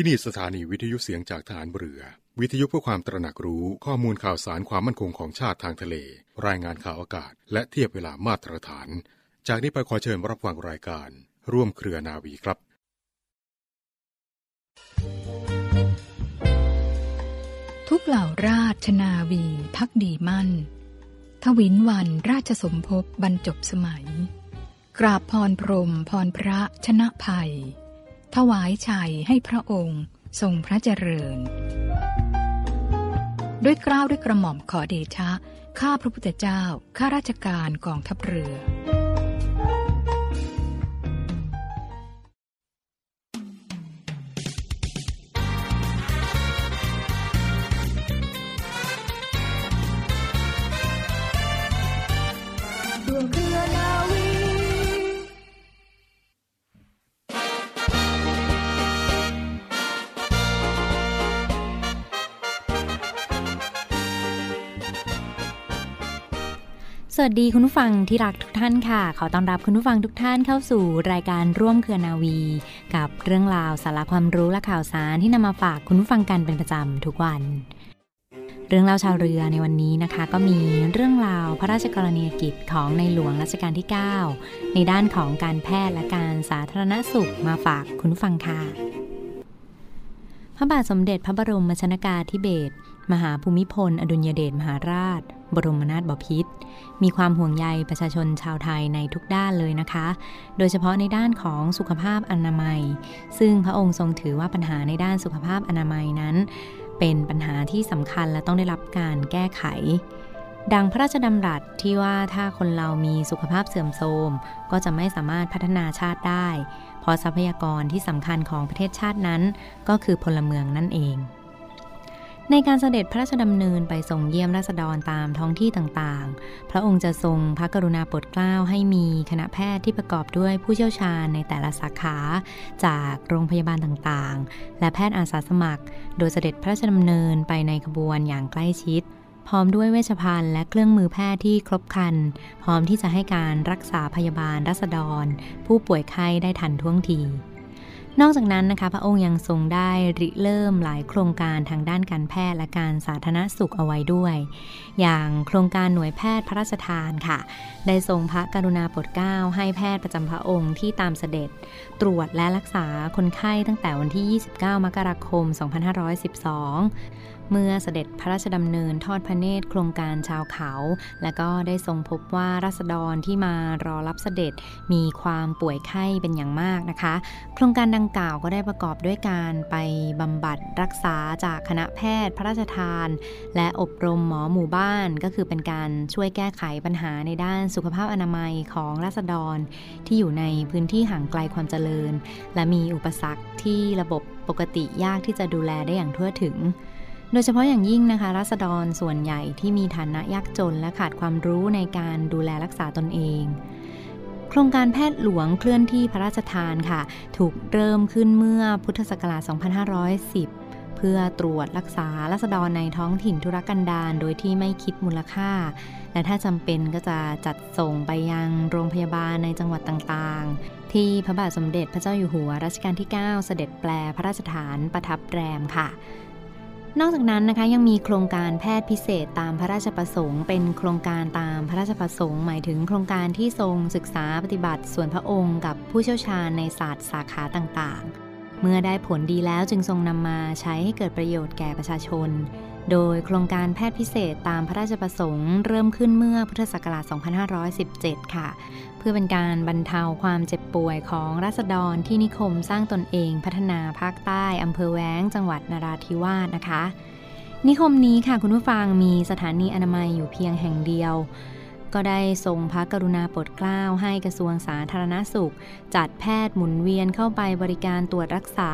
ที่นี่สถานีวิทยุเสียงจากฐานเรือ วิทยุเพื่อความตระหนักรู้ข้อมูลข่าวสารความมั่นคงของชาติทางทะเล รายงานข่าวอากาศ และเทียบเวลามาตรฐาน จากนี้ไปขอเชิญรับฟังรายการ ร่วมเครือนาวีครับทุกเหล่าราชนาวีพักดีมั่น ทวินวันราชสมภพบรรจบสมัย กราบพรพรมพรพระชนะภัย ถวายชัยให้พระองค์ทรงพระเจริญ ด้วยกล้าวด้วยกระหม่อมขอเดชะ ข้าพระพุทธเจ้า ข้าราชการกองทัพเรือ สวัสดีคุณผู้ฟังที่รักทุกท่านค่ะ ขอต้อนรับคุณผู้ฟังทุกท่านเข้าสู่รายการร่วมเครือนาวี กับเรื่องราวสาระความรู้และข่าวสารที่นำมาฝากคุณผู้ฟังกันเป็นประจำทุกวัน เรื่องเล่าชาวเรือในวันนี้นะคะ ก็มีเรื่องราวพระราชกรณียกิจของในหลวงรัชกาลที่ 9 ในด้านของการแพทย์และการสาธารณสุขมาฝากคุณผู้ฟังค่ะ พระบาทสมเด็จพระบรมชนากาธิเบศรมหาภูมิพล อดุลยเดชมหาราช บรมนาถบพิตรมีความห่วงใยประชาชนชาวไทยในทุกด้านเลยนะคะ โดยเฉพาะในด้านของสุขภาพอนามัย ซึ่งพระองค์ทรงถือว่าปัญหาในด้านสุขภาพอนามัยนั้น เป็นปัญหาที่สำคัญและต้องได้รับการแก้ไข ดังพระราชดำรัสที่ว่าถ้าคนเรามีสุขภาพเสื่อมโทรมก็จะไม่สามารถพัฒนาชาติได้ เพราะทรัพยากรที่สำคัญของประเทศชาตินั้น ก็คือพลเมืองนั่นเอง ในการเสด็จพระราชดำเนินไปทรงเยี่ยมราษฎรตามท้องที่ต่างๆ พระองค์จะทรงพระกรุณาโปรดเกล้าให้มีคณะแพทย์ที่ประกอบด้วยผู้เชี่ยวชาญในแต่ละสาขา จากโรงพยาบาลต่างๆ และแพทย์อาสาสมัคร โดยเสด็จพระราชดำเนินไปในขบวนอย่างใกล้ชิด พร้อมด้วยเวชภัณฑ์และเครื่องมือแพทย์ที่ครบครัน พร้อมที่จะให้การรักษาพยาบาลรัษฎร ผู้ป่วยไข้ได้ทันท่วงที นอกจากนั้นนะคะพระองค์ยังทรงได้ริเริ่มหลายโครงการทางด้านการแพทย์และการสาธารณสุขเอาไว้ด้วย อย่างโครงการหน่วยแพทย์พระราชทานค่ะ ได้ทรงพระกรุณาโปรดเกล้าให้แพทย์ประจำพระองค์ที่ตามเสด็จ ตรวจและรักษาคนไข้ตั้งแต่วันที่ 29 มกราคม 2512 เมื่อเสด็จพระราชดำเนินทอดพระเนตรโครงการชาวเขา และก็ได้ทรงพบว่ารัษฎรที่มารอรับเสด็จมีความป่วยไข้เป็นอย่างมากนะคะ โครงการดังกล่าวก็ได้ประกอบด้วยการไปบำบัดรักษาจากคณะแพทย์พระราชทาน และอบรมหมอหมู่บ้านก็คือเป็นการช่วยแก้ไขปัญหาในด้านสุขภาพอนามัยของรัษฎร ที่อยู่ในพื้นที่ห่างไกลความเจริญ และมีอุปสรรคที่ระบบปกติยากที่จะดูแลได้อย่างทั่วถึง โดยเฉพาะอย่างยิ่งนะคะรัษฎรส่วนใหญ่ที่มีฐานะยากจนและขาดความรู้ในการดูแลรักษาตนเอง โครงการแพทย์หลวงเคลื่อนที่พระราชทานค่ะ ถูกเริ่มขึ้นเมื่อพุทธศักราช 2510 เพื่อตรวจรักษารัษฎรในท้องถิ่นธุรกันดารโดยที่ไม่คิดมูลค่า และถ้าจำเป็นก็จะจัดส่งไปยังโรงพยาบาลในจังหวัดต่างๆ ที่พระบาทสมเด็จพระเจ้าอยู่หัวรัชกาลที่ 9 เสด็จแปลพระราชฐานประทับแรมค่ะ นอกจากนั้นนะคะยังมีโครงการแพทย์พิเศษตามพระราชประสงค์ เป็นโครงการตามพระราชประสงค์ หมายถึงโครงการที่ทรงศึกษาปฏิบัติส่วนพระองค์ กับผู้เชี่ยวชาญในศาสตร์สาขาต่างๆ เมื่อได้ผลดีแล้วจึงทรงนำมาใช้ให้เกิดประโยชน์แก่ประชาชน โดยโครงการแพทย์พิเศษตามพระราชประสงค์เริ่มขึ้นเมื่อพุทธศักราช 2517 ค่ะ เพื่อเป็นการบรรเทาความเจ็บป่วยของราษฎรที่นิคมสร้างตนเองพัฒนาภาคใต้อำเภอแว้ง จังหวัดนราธิวาสนะคะ นิคมนี้ค่ะคุณผู้ฟังมีสถานีอนามัยอยู่เพียงแห่งเดียว ก็ได้ทรงพระกรุณาโปรดเกล้าให้กระทรวงสาธารณสุข จัดแพทย์หมุนเวียนเข้าไปบริการตรวจรักษา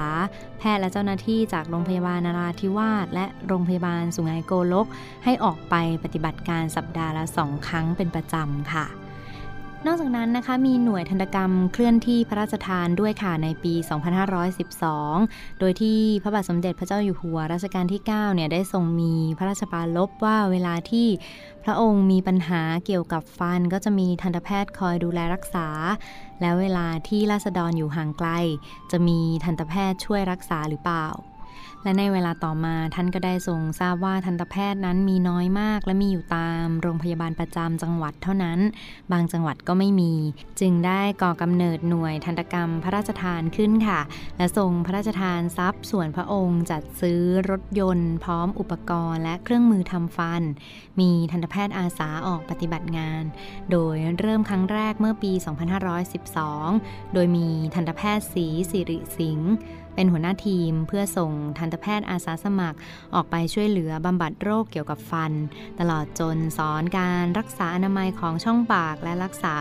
แพทย์และเจ้าหน้าที่จากโรงพยาบาลนาราธิวาสและโรงพยาบาลสุไหงโกลก ให้ออกไปปฏิบัติการสัปดาห์ละสองครั้งเป็นประจำค่ะ นอกจากนั้นนะคะมีหน่วยทันตกรรมเคลื่อนที่พระราชทานด้วยค่ะในปี 2512 โดยที่พระบาทสมเด็จพระเจ้าอยู่หัวรัชกาลที่ 9 เนี่ยได้ทรงมีพระราชปาลบว่าเวลาที่พระองค์มีปัญหาเกี่ยวกับฟันก็จะมีทันตแพทย์คอยดูแลรักษา แล้วเวลาที่ราษฎรอยู่ห่างไกล จะมีทันตแพทย์ช่วยรักษาหรือเปล่า และในเวลาต่อมาท่านก็ได้ทรงทราบว่าทันตแพทย์นั้นมีน้อยมาก และมีอยู่ตามโรงพยาบาลประจำจังหวัดเท่านั้น บางจังหวัดก็ไม่มี จึงได้ก่อกำเนิดหน่วยทันตกรรมพระราชทานขึ้นค่ะ และทรงพระราชทานทรัพย์ส่วนพระองค์จัดซื้อรถยนต์ พร้อมอุปกรณ์ และเครื่องมือทำฟัน มีทันตแพทย์อาสาออกปฏิบัติงาน โดยเริ่มครั้งแรกเมื่อปี 2512 โดยมีทันตแพทย์ศรีสิริสิงห์ เป็นหัวหน้าทีมเพื่อส่งทันตแพทย์อาสาสมัคร ออกไปช่วยเหลือบำบัดโรคเกี่ยวกับฟัน ตลอดจนสอนการรักษาอนามัยของช่องปากและรักษา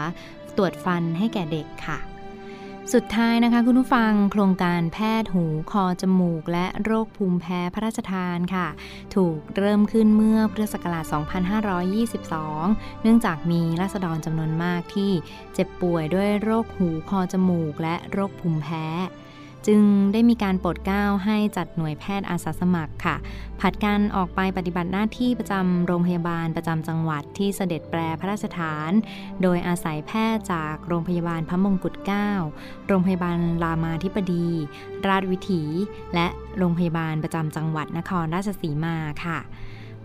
ตรวจฟันให้แก่เด็กค่ะสุดท้ายนะคะคุณผู้ฟังโครงการแพทย์หูคอจมูก และโรคภูมิแพ้พระราชทานค่ะ ถูกเริ่มขึ้นเมื่อพุทธศักราช 2522 เนื่องจากมีราษฎรจำนวนมากที่เจ็บป่วยด้วยโรคหูคอจมูก และโรคภูมิแพ้ จึงได้มีการโปรดเกล้าให้จัดหน่วยแพทย์อาสาสมัครค่ะ ผัดกันออกไปปฏิบัติหน้าที่ประจำโรงพยาบาลประจำจังหวัดที่เสด็จแปรพระราชฐาน โดยอาศัยแพทย์จากโรงพยาบาลพระมงกุฎเกล้า โรงพยาบาลรามาธิบดี ราชวิถี และโรงพยาบาลประจำจังหวัดนครราชสีมาค่ะ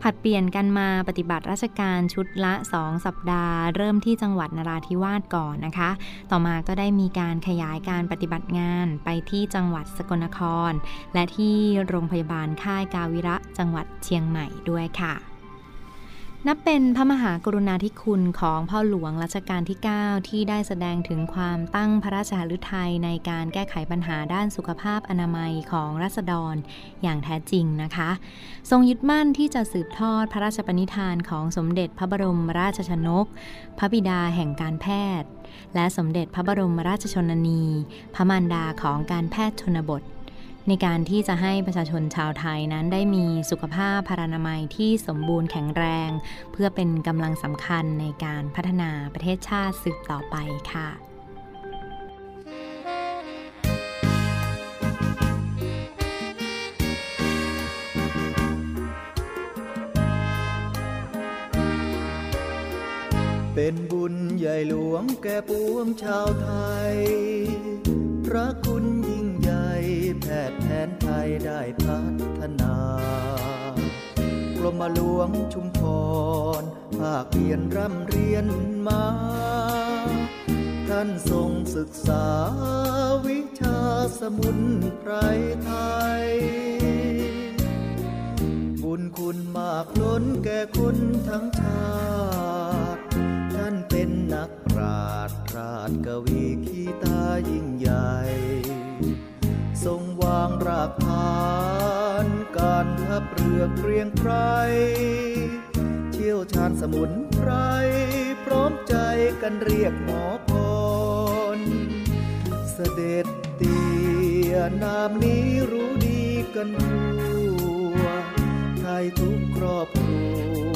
ผัดเปลี่ยนกันมาปฏิบัติราชการชุดละ 2 สัปดาห์ เริ่มที่จังหวัดนราธิวาสก่อนนะคะ ต่อมาก็ได้มีการขยายการปฏิบัติงานไปที่จังหวัดสกลนคร และที่โรงพยาบาลค่ายกาวิระจังหวัดเชียงใหม่ด้วยค่ะ นับเป็นพระมหากรุณาธิคุณของพ่อหลวงรัชกาลที่ 9 ที่ได้แสดงถึงความตั้งพระราชหฤทัยในการแก้ไขปัญหาด้านสุขภาพอนามัยของรัษฎรอย่างแท้จริงนะคะ ทรงยึดมั่นที่จะสืบทอดพระราชปณิธานของสมเด็จพระบรมราชชนก พระบิดาแห่งการแพทย์ และสมเด็จพระบรมราชชนนี พระมารดาของการแพทย์ชนบท ในการที่จะให้ประชาชนชาวไทยนั้นได้มีสุขภาพพารานามัยที่สมบูรณ์แข็งแรง เพื่อเป็นกำลังสำคัญในการพัฒนาประเทศชาติสืบต่อไปค่ะเป็นบุญใหญ่หลวงแก่ปวงชาวไทย พระคุณ ทย์แผนไทยได้พัฒนากรมหลวงชุมพร ภาคเรียนร่ำเรียนมา ท่านทรงศึกษาวิชาสมุนไพรไทย บุญคุณมากล้นแก่คนทั้งชาติ ท่านเป็นนักปราชญ์ราชกวีขีตายิ่งใหญ่ ทรงวางรากฐานการทับเรือเกรียงไกรเชี่ยวชาญสมุนไพรพร้อมใจกันเรียกหมอพร เสด็จเตียนามนี้รู้ดีกันทั่วไทยทุกครอบครั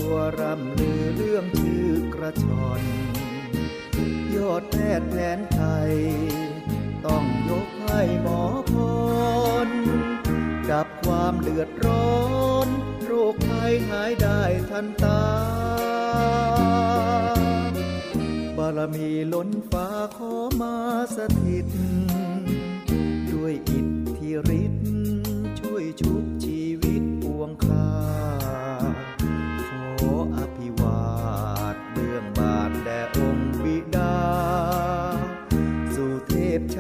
วรำลือเรื่องชื่อกระชอน ยอดแพทย์แผนไทย ต้องยกให้หมอพร กับความเดือดร้อนโรคภัยหายได้ทันตา บารมีล้นฟ้าขอมาสถิต ด้วยอิทธิฤทธิ์ช่วยชุบ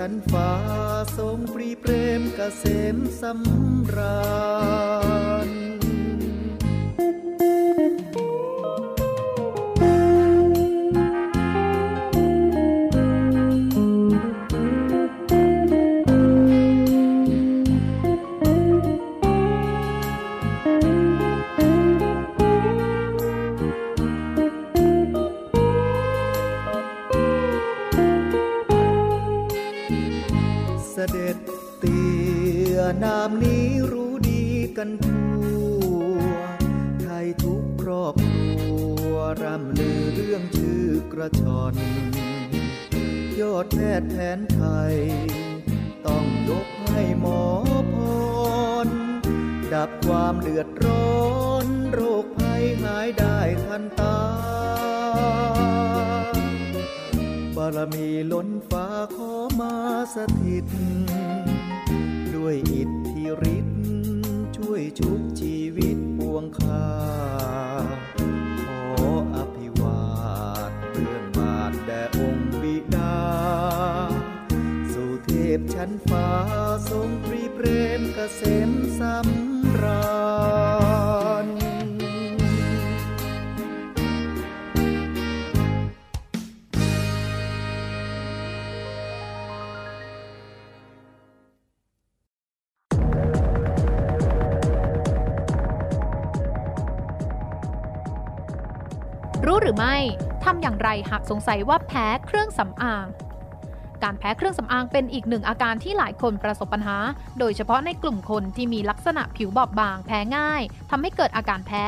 ชั้นฟ้าทรงปรีเปรมกเกษมสำราญ ล้นฟ้าขอมาสถิต ด้วยอิทธิฤทธิ์ช่วยชุบชีวิตปวงคาขออภิวาทเพื่อนบาทแด่องค์บิดา สู่เทพชั้นฟ้าทรงปรีเพรมเกษมสำราญ ไม่ทำอย่างไรหากสงสัยว่าแพ้เครื่องสำอาง การแพ้เครื่องสำอางเป็นอีกหนึ่งอาการที่หลายคนประสบปัญหา โดยเฉพาะในกลุ่มคนที่มีลักษณะผิวบอบบางแพ้ง่ายทำให้เกิดอาการแพ้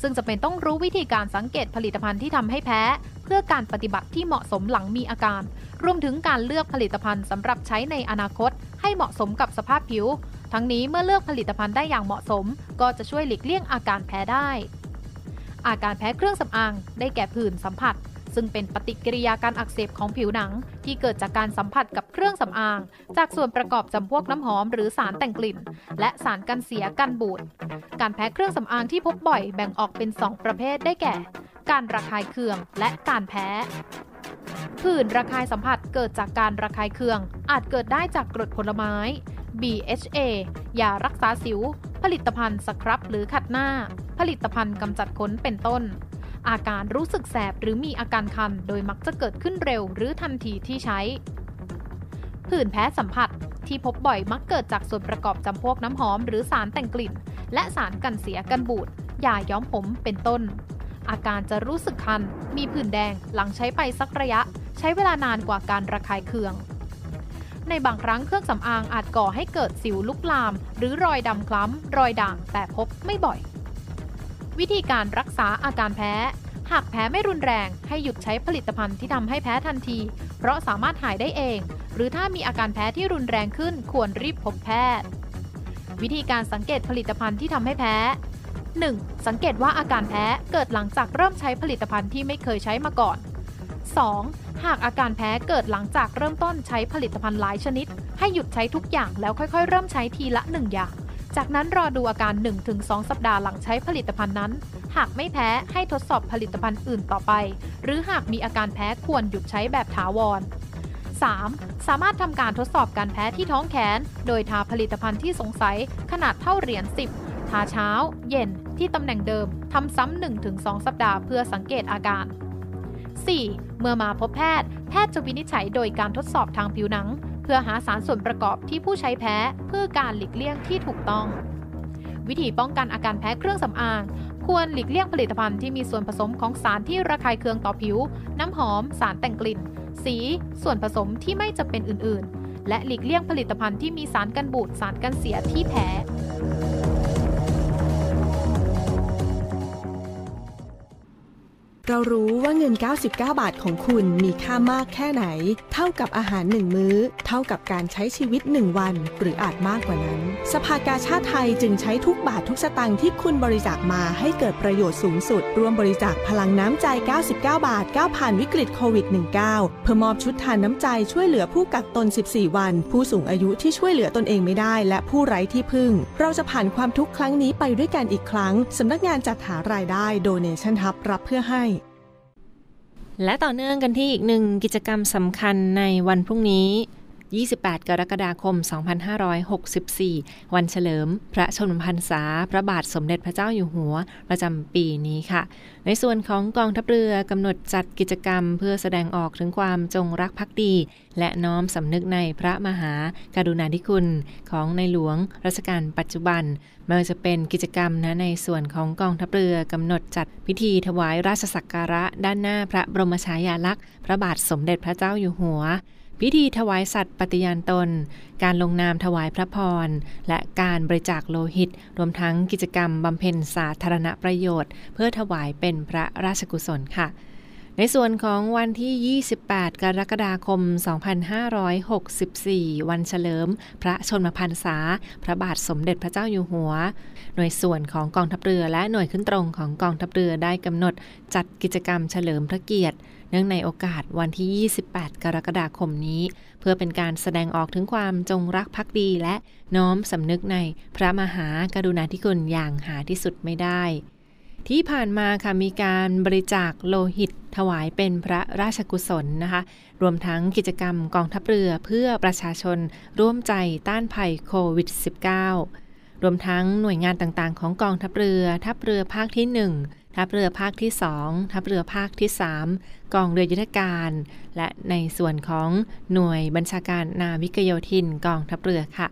ซึ่งจะเป็นต้องรู้วิธีการสังเกตผลิตภัณฑ์ที่ทำให้แพ้ เพื่อการปฏิบัติที่เหมาะสมหลังมีอาการ รวมถึงการเลือกผลิตภัณฑ์สำหรับใช้ในอนาคต ให้เหมาะสมกับสภาพผิว ทั้งนี้เมื่อเลือกผลิตภัณฑ์ได้อย่างเหมาะสม ก็จะช่วยหลีกเลี่ยงอาการแพ้ได้ อาการแพ้เครื่องสำอาง ได้แก่ผื่นสัมผัส ซึ่งเป็นปฏิกิริยาการอักเสบของผิวหนัง ที่เกิดจากการสัมผัสกับเครื่องสำอาง จากส่วนประกอบจำพวกน้ำหอมหรือสารแต่งกลิ่น และสารกันเสียกันบูด การแพ้เครื่องสำอางที่พบบ่อยแบ่งออกเป็น 2 ประเภทได้แก่ การระคายเคืองและการแพ้ผื่นระคายสัมผัสเกิดจากการระคายเคือง อาจเกิดได้จากกรดผลไม้ BHA ยารักษาสิว ผลิตภัณฑ์สครับหรือขัดหน้า ผลิตภัณฑ์กำจัดขนเป็นต้น อาการรู้สึกแสบหรือมีอาการคัน โดยมักจะเกิดขึ้นเร็วหรือทันทีที่ใช้ ผื่นแพ้สัมผัสที่พบบ่อยมักเกิดจากส่วนประกอบจำพวกน้ำหอมหรือสารแต่งกลิ่น และสารกันเสียกันบูดยาย้อมผมเป็นต้น อาการจะรู้สึกคัน มีผื่นแดงหลังใช้ไปสักระยะ ใช้เวลานานกว่าการระคายเคือง ในบางครั้งเครื่องสำอางอาจก่อให้เกิดสิวลุกลาม หรือรอยดำคล้ำ รอยด่างแต่พบไม่บ่อย วิธีการรักษาอาการแพ้ หากแพ้ไม่รุนแรงให้หยุดใช้ผลิตภัณฑ์ที่ทำให้แพ้ทันที เพราะสามารถหายได้เอง หรือถ้ามีอาการแพ้ที่รุนแรงขึ้นควรรีบพบแพทย์ วิธีการสังเกตผลิตภัณฑ์ที่ทำให้แพ้ 1. สังเกตว่าอาการแพ้เกิดหลังจากเริ่มใช้ผลิตภัณฑ์ที่ไม่เคยใช้มาก่อน 2. หากอาการแพ้เกิดหลังจากเริ่มต้นใช้ผลิตภัณฑ์หลายชนิด ให้หยุดใช้ทุกอย่างแล้วค่อยๆ เริ่มใช้ทีละ 1 อย่าง จากนั้นรอดูอาการ 1-2 สัปดาห์หลังใช้ผลิตภัณฑ์นั้น หากไม่แพ้ให้ทดสอบผลิตภัณฑ์อื่นต่อไป หรือหากมีอาการแพ้ควรหยุดใช้แบบถาวร 3. สามารถทำการทดสอบการแพ้ที่ท้องแขน โดยทาผลิตภัณฑ์ที่สงสัยขนาดเท่าเหรียญ10 ทาเช้า เย็น ที่ตำแหน่งเดิม ทำซ้ำ1-2 สัปดาห์เพื่อสังเกตอาการ 4. เมื่อมาพบแพทย์ แพทย์จะวินิจฉัยโดยการทดสอบทางผิวหนัง เพื่อหาสารส่วนประกอบที่ผู้ใช้แพ้ เพื่อการหลีกเลี่ยงที่ถูกต้อง วิธีป้องกันอาการแพ้เครื่องสำอาง ควรหลีกเลี่ยงผลิตภัณฑ์ที่มีส่วนผสมของสารที่ระคายเคืองต่อผิว น้ำหอม สารแต่งกลิ่น สี ส่วนผสมที่ไม่จำเป็นอื่น ๆ และหลีกเลี่ยงผลิตภัณฑ์ที่มีสารกันบูด สารกันเสียที่แพ้ เรารู้ว่าเงิน 99 บาทของคุณมีค่ามากแค่ไหน เท่ากับอาหารหนึ่งมื้อ เท่ากับการใช้ชีวิตหนึ่งวัน หรืออาจมากกว่านั้น สภากาชาติไทยจึงใช้ทุกบาททุกสตางค์ที่คุณบริจาคมาให้เกิดประโยชน์สูงสุด ร่วมบริจาคพลังน้ำใจ 99 บาทก้าผ่านวิกฤตโควิด -19 เพื่อมอบชุดทานน้ำใจช่วยเหลือผู้กักตน 14 วัน ผู้สูงอายุที่ช่วยเหลือตนเองไม่ได้ และผู้ไร้ที่พึ่ง เราจะผ่านความทุกข์ครั้งนี้ไปด้วยกันอีกครั้งสำนักงานจัดหารายได้ Donation Hub รับเพื่อให้ และต่อเนื่องกันที่อีกหนึ่งกิจกรรมสำคัญในวันพรุ่งนี้ 28 กรกฎาคม 2564 วันเฉลิม พระชนมพรรษา พระบาทสมเด็จพระเจ้าอยู่หัว ประจำปีนี้ค่ะ ในส่วนของกองทัพเรือกำหนดจัดกิจกรรม เพื่อแสดงออกถึงความจงรักภักดี และน้อมสำนึกในพระมหากรุณาธิคุณ ของในหลวงรัชกาลปัจจุบันไม่ว่าจะเป็นกิจกรรมนะในส่วนของกองทัพเรือกำหนดจัดพิธีถวายราชสักการะด้านหน้าพระบรมฉายาลักษณ์ พระบาทสมเด็จพระเจ้าอยู่หัว พิธีถวายสัตว์ปฏิญาณตน การลงนามถวายพระพร และการบริจาคโลหิต รวมทั้งกิจกรรมบำเพ็ญสาธารณประโยชน์ เพื่อถวายเป็นพระราชกุศลค่ะ ในส่วนของวันที่ 28 กรกฎาคม 2564 วันเฉลิม พระชนมพรรษา พระบาทสมเด็จพระเจ้าอยู่หัว หน่วยส่วนของกองทัพเรือและหน่วยขึ้นตรงของกองทัพเรือได้กำหนดจัดกิจกรรมเฉลิมพระเกียรติ เนื่องในโอกาสวันที่ 28 กรกฎาคมนี้ เพื่อเป็นการแสดงออกถึงความจงรักภักดีและน้อมสำนึกในพระมหากรุณาธิคุณอย่างหาที่สุดไม่ได้ ที่ผ่านมาค่ะมีการบริจาคโลหิตถวายเป็นพระราชกุศลนะคะ รวมทั้งกิจกรรมกองทัพเรือเพื่อประชาชนร่วมใจต้านภัยโควิด -19 รวมทั้งหน่วยงานต่างๆ ของกองทัพเรือ ทัพเรือภาคที่ 1 ทัพเรือภาคที่ 2 ทัพเรือภาคที่ 3 กองเรือยุทธการ และในส่วนของหน่วยบัญชาการนาวิกโยธินกองทัพเรือค่ะ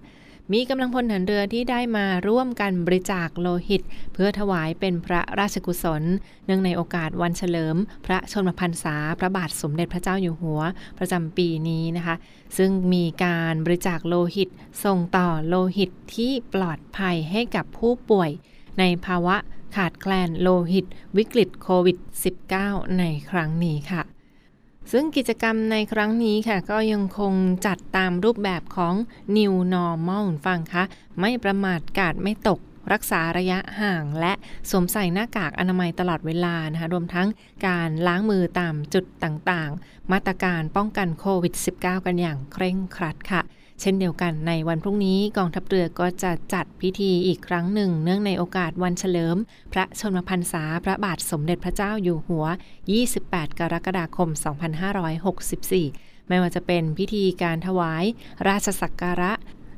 มีกำลังพลฐานเรือที่ได้มาร่วมกันบริจาคโลหิต เพื่อถวายเป็นพระราชกุศล เนื่องในโอกาสวันเฉลิม พระชนมพรรษาพระบาทสมเด็จพระเจ้าอยู่หัว ประจำปีนี้นะคะ ซึ่งมีการบริจาคโลหิต ส่งต่อโลหิตที่ปลอดภัยให้กับผู้ป่วย ในภาวะขาดแคลนโลหิต วิกฤตโควิด -19 ในครั้งนี้ค่ะ ซึ่งกิจกรรมในครั้งนี้ค่ะ ก็ยังคงจัดตามรูปแบบของ New Normal ฟังคะไม่ประมาทกาดไม่ตกรักษาระยะห่างและสวมใส่หน้ากากอนามัยตลอดเวลานะคะ รวมทั้งการล้างมือตามจุดต่างๆ มาตรการป้องกันโควิด -19 กันอย่างเคร่งครัดค่ะ ช่นเดียวกันในวันพรุ่งนี้กองทัพเรือก็จะจัดพิธีอีกครั้งหนึ่ง เนื่องในโอกาสวันเฉลิม พระชนมพรรษาพระบาทสมเด็จพระเจ้าอยู่หัว 28 กรกฎาคม 2564 ไม่ว่าจะเป็นพิธีการถวาย ราชสักการะ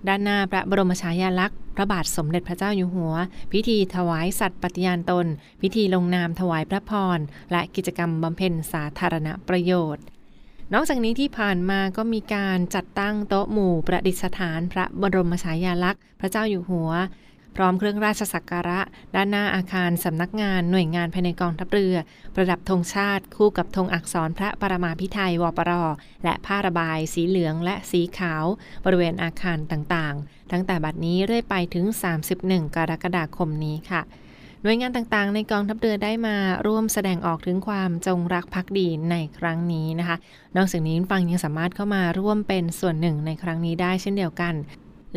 ด้านหน้าพระบรมฉายาลักษณ์พระบาทสมเด็จพระเจ้าอยู่หัว พิธีถวายสัตว์ปฏิญาณตน พิธีลงนามถวายพระพร และกิจกรรมบำเพ็ญสาธารณประโยชน์ นอกจากนี้ที่ผ่านมาก็มีการจัดตั้งโต๊ะหมู่ประดิษฐานพระบรมฉายาลักษณ์ พระเจ้าอยู่หัว พร้อมเครื่องราชสักการะ ด้านหน้าอาคารสำนักงานหน่วยงานภายในกองทัพเรือ ประดับธงชาติคู่กับธงอักษรพระปรมาภิไธยวปร และผ้าระบายสีเหลืองและสีขาว บริเวณอาคารต่างๆ ตั้งแต่บัดนี้เรื่อยไปถึง 31 กรกฎาคมนี้ค่ะ หน่วยงานต่างๆ ในกองทัพเรือได้มาร่วมแสดงออกถึงความจงรักภักดีในครั้งนี้นะคะ นอกจากนี้ฟังยังสามารถเข้ามาร่วมเป็นส่วนหนึ่งในครั้งนี้ได้เช่นเดียวกัน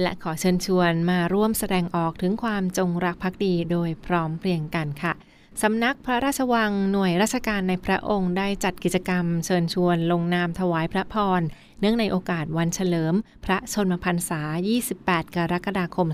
และขอเชิญชวนมาร่วมแสดงออกถึงความจงรักภักดีโดยพร้อมเพรียงกันค่ะสำนักพระราชวังหน่วยราชการในพระองค์ได้จัดกิจกรรม เชิญชวนลงนามถวายพระพร เนื่องในโอกาสวันเฉลิม พระชนมพรรษา 28 กรกฎาคม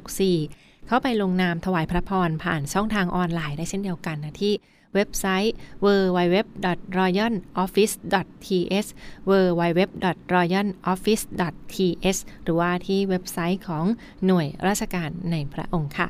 2564 เข้าไปลงนามถวายพระพรผ่านช่องทางออนไลน์ได้เช่นเดียวกันนะที่เว็บไซต์ www.royaloffice.th www.royaloffice.th หรือว่าที่เว็บไซต์ของหน่วยราชการในพระองค์ค่ะ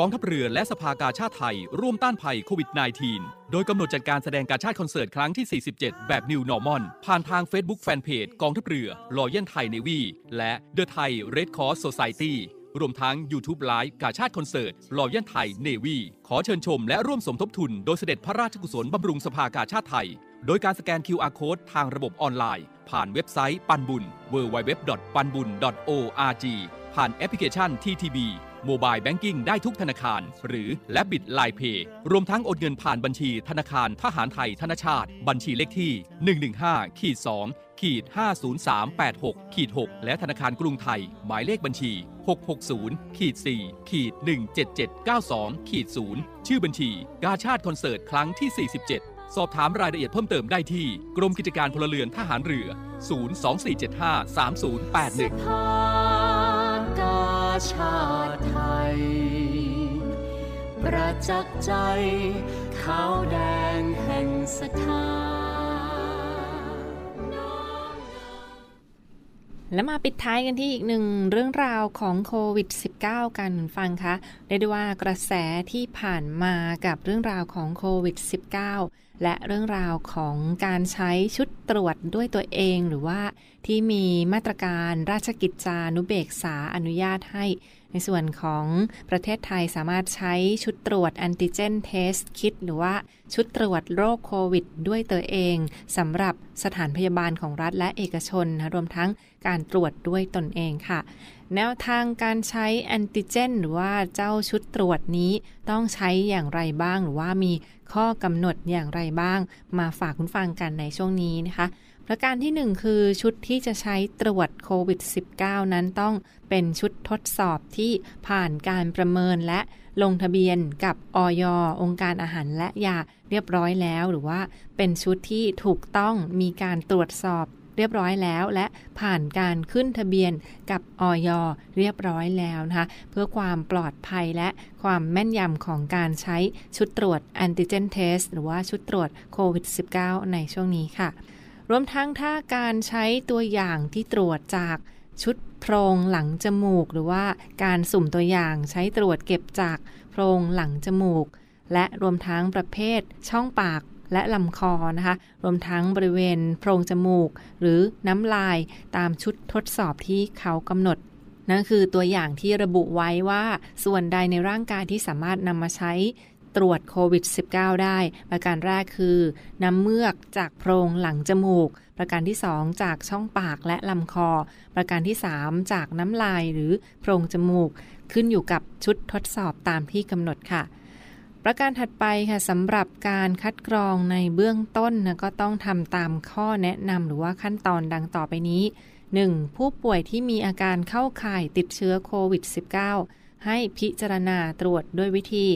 กองทัพเรือและสภากาชาติไทย ร่วมต้านภัยโควิด -19 โดยกำหนดจัดการแสดงการชาติคอนเสิร์ตครั้งที่ 47 แบบ New Normal ผ่านทาง Facebook Fanpage กองทัพเรือ Royal Thai Navy และ The Thai Red Cross Society รวมทั้ง YouTube Live กาชาติคอนเสิร์ต Royal Thai Navy ขอเชิญชมและร่วมสมทบทุน โดยเสด็จพระราชกุศลบำรุงสภากาชาติไทย โดยการสแกน QR Code ทางระบบออนไลน์ ผ่านเว็บไซต์ปันบุญ www.panbun.org ผ่านแอปพลิเคชัน TTB Mobile Banking ได้ทุกธนาคาร หรือ Rabbit LINE Payรวมทั้งโอนเงินผ่านบัญชีธนาคารทหารไทยธนชาติ บัญชีเลขที่ 115ขีด2ขีด50386ขีด6และธนาคารกรุงไทย หมายเลขบัญชี 660ขีด4ขีด17792ขีด0ชื่อบัญชี กาชาติคอนเสิร์ตครั้งที่ 47สอบถามรายละเอียดเพิ่มเติมได้ที่ กรมกิจการพลเรือนทหารเรือ 024753081 ชาติไทย ประจักษ์ใจขาวแดงแห่งศรัทธาและมาปิดท้ายกันที่อีกหนึ่งเรื่องราวของโควิด -19 กันฟังคะเรียกได้ว่ากระแสที่ผ่านมากับเรื่องราวของโควิด -19 และเรื่องราวของการใช้ชุดตรวจด้วยตัวเอง หรือว่าที่มีมาตรการราชกิจจานุเบกษาอนุญาตให้ในส่วนของประเทศไทยสามารถใช้ชุดตรวจแอนติเจนเทสคิดหรือว่าชุดตรวจโรคโควิด ด้วยตัวเองสำหรับสถานพยาบาลของรัฐและเอกชนนะรวมทั้งการตรวจด้วยตนเองค่ะ แนวทางการใช้แอนติเจน หรือว่าเจ้าชุดตรวจนี้ต้องใช้อย่างไรบ้าง หรือว่ามีข้อกำหนดอย่างไรบ้าง มาฝากคุณฟังกันในช่วงนี้นะคะ ประการที่ 1 คือชุดที่จะใช้ตรวจโควิด -19 นั้นต้องเป็นชุดทดสอบที่ผ่านการประเมินและลงทะเบียนกับออย องค์การอาหารและยาเรียบร้อยแล้ว หรือว่าเป็นชุดที่ถูกต้องมีการตรวจสอบเรียบร้อยแล้ว และผ่านการขึ้นทะเบียนกับออยเรียบร้อยแล้วนะคะเพื่อความปลอดภัยและความแม่นยำของการใช้ชุดตรวจแอนติเจนเทสหรือว่าชุดตรวจโควิด -19 ในช่วงนี้ค่ะ รวมทั้งถ้าการใช้ตัวอย่างที่ตรวจจากชุดโพรงหลังจมูก หรือว่าการสุ่มตัวอย่างใช้ตรวจเก็บจากโพรงหลังจมูก และรวมทั้งประเภทช่องปากและลำคอนะคะ รวมทั้งบริเวณโพรงจมูก หรือน้ำลายตามชุดทดสอบที่เขากำหนด นั่นคือตัวอย่างที่ระบุไว้ว่าส่วนใดในร่างกายที่สามารถนำมาใช้ ตรวจโควิด -19 ได้ ประการแรกคือน้ำเมือกจากโพรงหลังจมูก ประการที่ 2 จากช่องปากและลำคอ ประการที่ 3 จากน้ำลายหรือโพรงจมูก ขึ้นอยู่กับชุดทดสอบตามที่กำหนดค่ะประการถัดไปค่ะสำหรับการคัดกรองในเบื้องต้นนะก็ต้องทำตามข้อแนะนำหรือว่าขั้นตอนดังต่อไปนี้ 1. ผู้ป่วยที่มีอาการเข้าข่ายติดเชื้อโควิด -19 ให้พิจารณาตรวจด้วยวิธี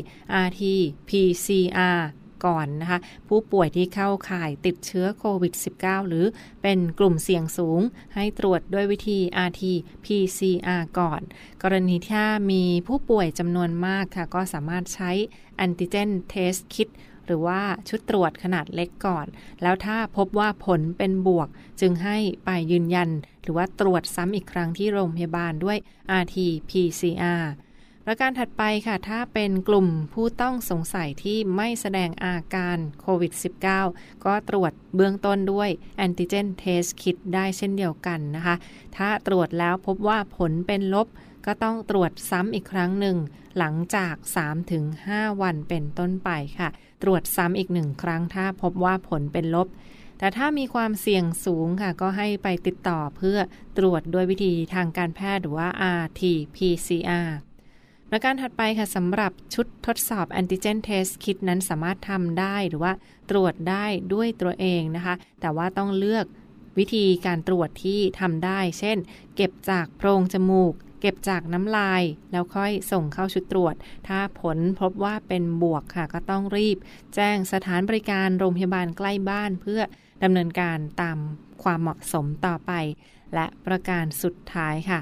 RT-PCR ก่อนนะคะ ผู้ป่วยที่เข้าข่ายติดเชื้อโควิด -19 หรือเป็นกลุ่มเสี่ยงสูง ให้ตรวจด้วยวิธี RT-PCR ก่อน กรณีถ้ามีผู้ป่วยจำนวนมากค่ะ ก็สามารถใช้ Antigen Test Kit หรือว่าชุดตรวจขนาดเล็กก่อน แล้วถ้าพบว่าผลเป็นบวก จึงให้ไปยืนยัน หรือว่าตรวจซ้ำอีกครั้งที่โรงพยาบาลด้วย RT-PCR ประการถัดไปค่ะ ถ้าเป็นกลุ่มผู้ต้องสงสัยที่ไม่แสดงอาการโควิด -19 ก็ตรวจเบื้องต้นด้วยแอนติเจนเทสคิดได้เช่นเดียวกันนะคะ ถ้าตรวจแล้วพบว่าผลเป็นลบก็ต้องตรวจซ้ำอีกครั้งหนึ่ง หลังจาก 3-5 วันเป็นต้นไปค่ะ ตรวจซ้ำอีกหนึ่งครั้งถ้าพบว่าผลเป็นลบ แต่ถ้ามีความเสี่ยงสูงค่ะ ก็ให้ไปติดต่อเพื่อตรวจด้วยวิธีทางการแพทย์หรือว่า RT-PCR ประการถัดไปค่ะสำหรับชุดทดสอบแอนติเจนเทสคิดนั้นสามารถทำได้หรือว่าตรวจได้ด้วยตัวเองนะคะ แต่ว่าต้องเลือกวิธีการตรวจที่ทำได้ เช่น เก็บจากโพรงจมูก เก็บจากน้ำลาย แล้วค่อยส่งเข้าชุดตรวจ ถ้าผลพบว่าเป็นบวกค่ะก็ต้องรีบ แจ้งสถานบริการโรงพยาบาลใกล้บ้านเพื่อดำเนินการตามความเหมาะสมต่อไป และประการสุดท้ายค่ะ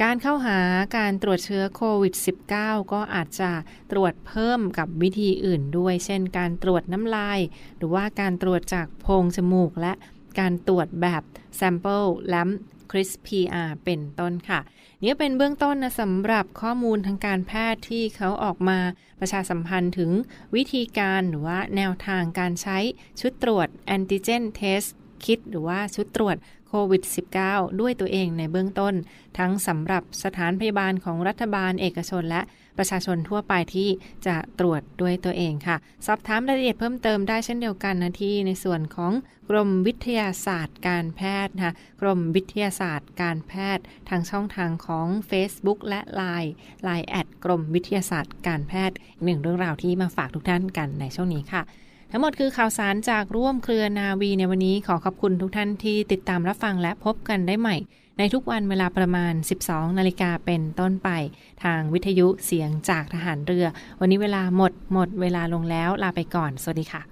การเข้าหาการตรวจเชื้อโควิด -19 ก็อาจจะตรวจเพิ่มกับวิธีอื่นด้วย เช่น การตรวจน้ำลาย หรือว่าการตรวจจากโพรงจมูก และการตรวจแบบ sample lamp CRISP PR เป็นต้นค่ะ นี่เป็นเบื้องต้นนะสำหรับข้อมูลทางการแพทย์ที่เขาออกมาประชาสัมพันธ์ถึงวิธีการหรือว่าแนวทางการใช้ชุดตรวจ antigen test kit หรือว่าชุดตรวจ โควิด -19 ด้วยตัวเองในเบื้องต้น ทั้งสำหรับสถานพยาบาลของรัฐบาลเอกชนและประชาชนทั่วไปที่จะตรวจด้วยตัวเองค่ะ สอบถามรายละเอียดเพิ่มเติมได้เช่นเดียวกันนะที่ในส่วนของกรมวิทยาศาสตร์การแพทย์นะคะกรมวิทยาศาสตร์การแพทย์ ทางช่องทางของ Facebook และ Line Line แอดกรมวิทยาศาสตร์การแพทย์หนึ่งเรื่องราวที่มาฝากทุกท่านกันในช่วงนี้ค่ะ ทั้งหมดคือข่าวสารจากร่วมเครือนาวีในวันนี้ขอขอบคุณทุกท่านที่ติดตามรับฟังและพบกันได้ใหม่ ในทุกวันเวลาประมาณ 12 นาฬิกาเป็นต้นไป ทางวิทยุเสียงจากทหารเรือ วันนี้เวลาหมดหมดเวลาลงแล้วลาไปก่อน สวัสดีค่ะ